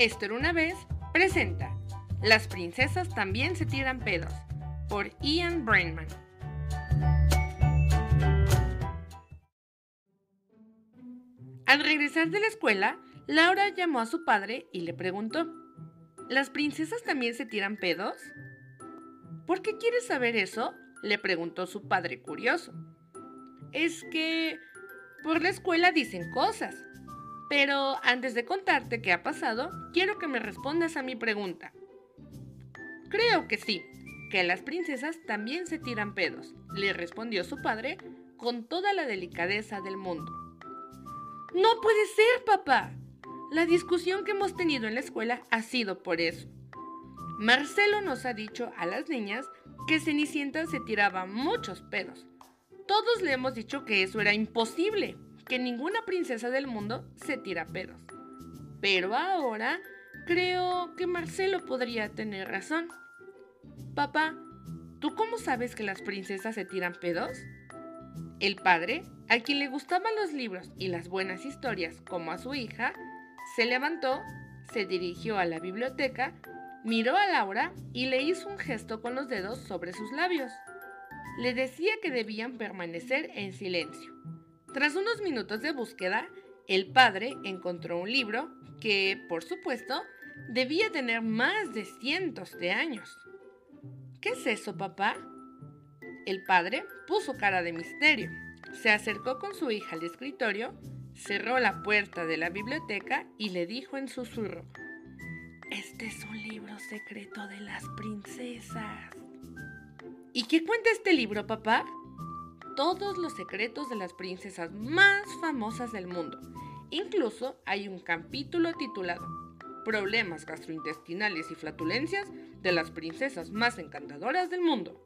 Esto era una vez presenta Las princesas también se tiran pedos por Ian Brainman. Al regresar de la escuela, Laura llamó a su padre y le preguntó, ¿Las princesas también se tiran pedos? ¿Por qué quieres saber eso? le preguntó su padre curioso. Es que por la escuela dicen cosas. Pero antes de contarte qué ha pasado, quiero que me respondas a mi pregunta. Creo que sí, que las princesas también se tiran pedos, le respondió su padre con toda la delicadeza del mundo. No puede ser, papá. La discusión que hemos tenido en la escuela ha sido por eso. Marcelo nos ha dicho a las niñas que Cenicienta se tiraba muchos pedos. Todos le hemos dicho que eso era imposible, que ninguna princesa del mundo se tira pedos. Pero ahora creo que Marcelo podría tener razón. Papá, ¿tú cómo sabes que las princesas se tiran pedos? El padre, a quien le gustaban los libros y las buenas historias como a su hija, se levantó, se dirigió a la biblioteca Miró a Laura y le hizo un gesto con los dedos sobre sus labios. Le decía que debían permanecer en silencio. Tras unos minutos de búsqueda, el padre encontró un libro que, por supuesto, debía tener más de cientos de años. ¿Qué es eso, papá? El padre puso cara de misterio. Se acercó con su hija al escritorio, cerró la puerta de la biblioteca y le dijo en susurro, este es un libro secreto de las princesas. ¿Y qué cuenta este libro, papá? Todos los secretos de las princesas más famosas del mundo. Incluso hay un capítulo titulado Problemas gastrointestinales y flatulencias de las princesas más encantadoras del mundo.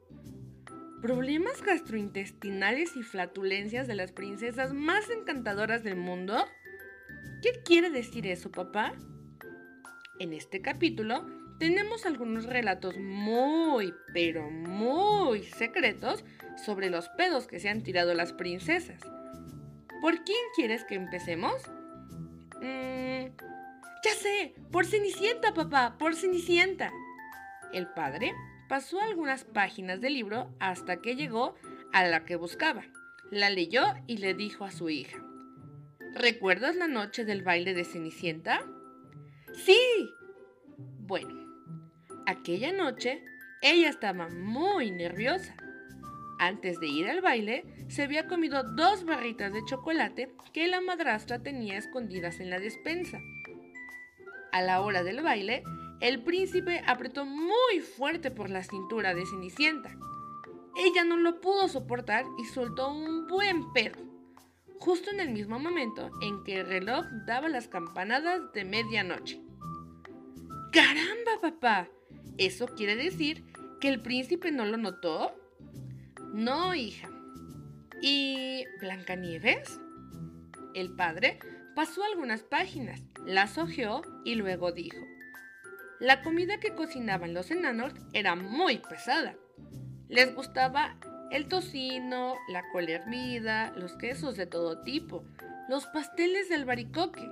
¿Problemas gastrointestinales y flatulencias de las princesas más encantadoras del mundo? ¿Qué quiere decir eso, papá? En este capítulo tenemos algunos relatos muy, pero muy secretos sobre los pedos que se han tirado las princesas. ¿Por quién quieres que empecemos? Mm, ya sé, por Cenicienta, papá, por Cenicienta. El padre pasó algunas páginas del libro hasta que llegó a la que buscaba. La leyó y le dijo a su hija, ¿Recuerdas la noche del baile de Cenicienta? Sí. Bueno, aquella noche ella estaba muy nerviosa. Antes de ir al baile, se había comido dos barritas de chocolate que la madrastra tenía escondidas en la despensa. A la hora del baile, el príncipe apretó muy fuerte por la cintura de Cenicienta. Ella no lo pudo soportar y soltó un buen pedo, justo en el mismo momento en que el reloj daba las campanadas de medianoche. ¡Caramba, papá! ¿Eso quiere decir que el príncipe no lo notó? No, hija. ¿Y Blancanieves? El padre pasó algunas páginas, las hojeó y luego dijo: La comida que cocinaban los enanos era muy pesada. Les gustaba el tocino, la cola hervida, los quesos de todo tipo, los pasteles de albaricoque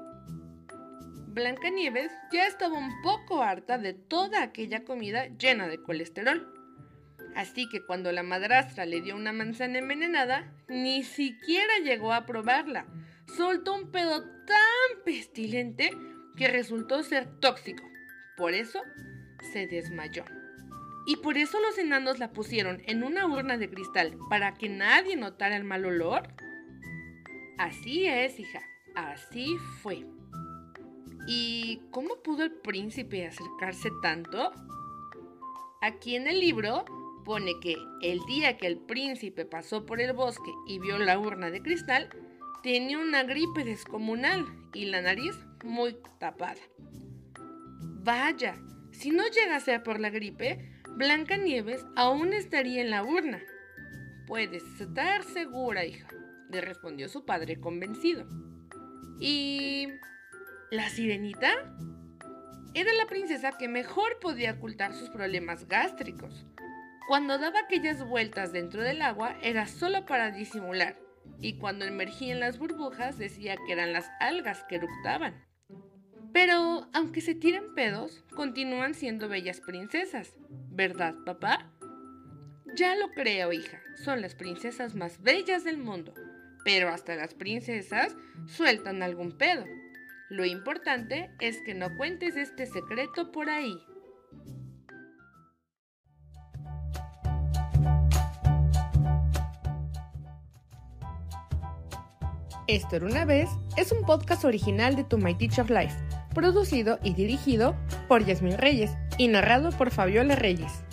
Blancanieves ya estaba un poco harta de toda aquella comida llena de colesterol. Así que cuando la madrastra le dio una manzana envenenada, ni siquiera llegó a probarla. Soltó un pedo tan pestilente que resultó ser tóxico. Por eso se desmayó. Y por eso los enanos la pusieron en una urna de cristal para que nadie notara el mal olor. Así es, hija, así fue. ¿Y cómo pudo el príncipe acercarse tanto? Aquí en el libro pone que el día que el príncipe pasó por el bosque y vio la urna de cristal, tenía una gripe descomunal y la nariz muy tapada. Vaya, si no llega a por la gripe, Blanca Nieves aún estaría en la urna. Puedes estar segura, hija, le respondió su padre convencido. ¿Y ¿La sirenita? Era la princesa que mejor podía ocultar sus problemas gástricos. Cuando daba aquellas vueltas dentro del agua era solo para disimular, y cuando emergía en las burbujas decía que eran las algas que eructaban. Pero aunque se tiran pedos, continúan siendo bellas princesas, ¿verdad, papá? Ya lo creo, hija, son las princesas más bellas del mundo, pero hasta las princesas sueltan algún pedo. Lo importante es que no cuentes este secreto por ahí. Esto era una vez es un podcast original de To My Teach of Life, producido y dirigido por Yasmin Reyes y narrado por Fabiola Reyes.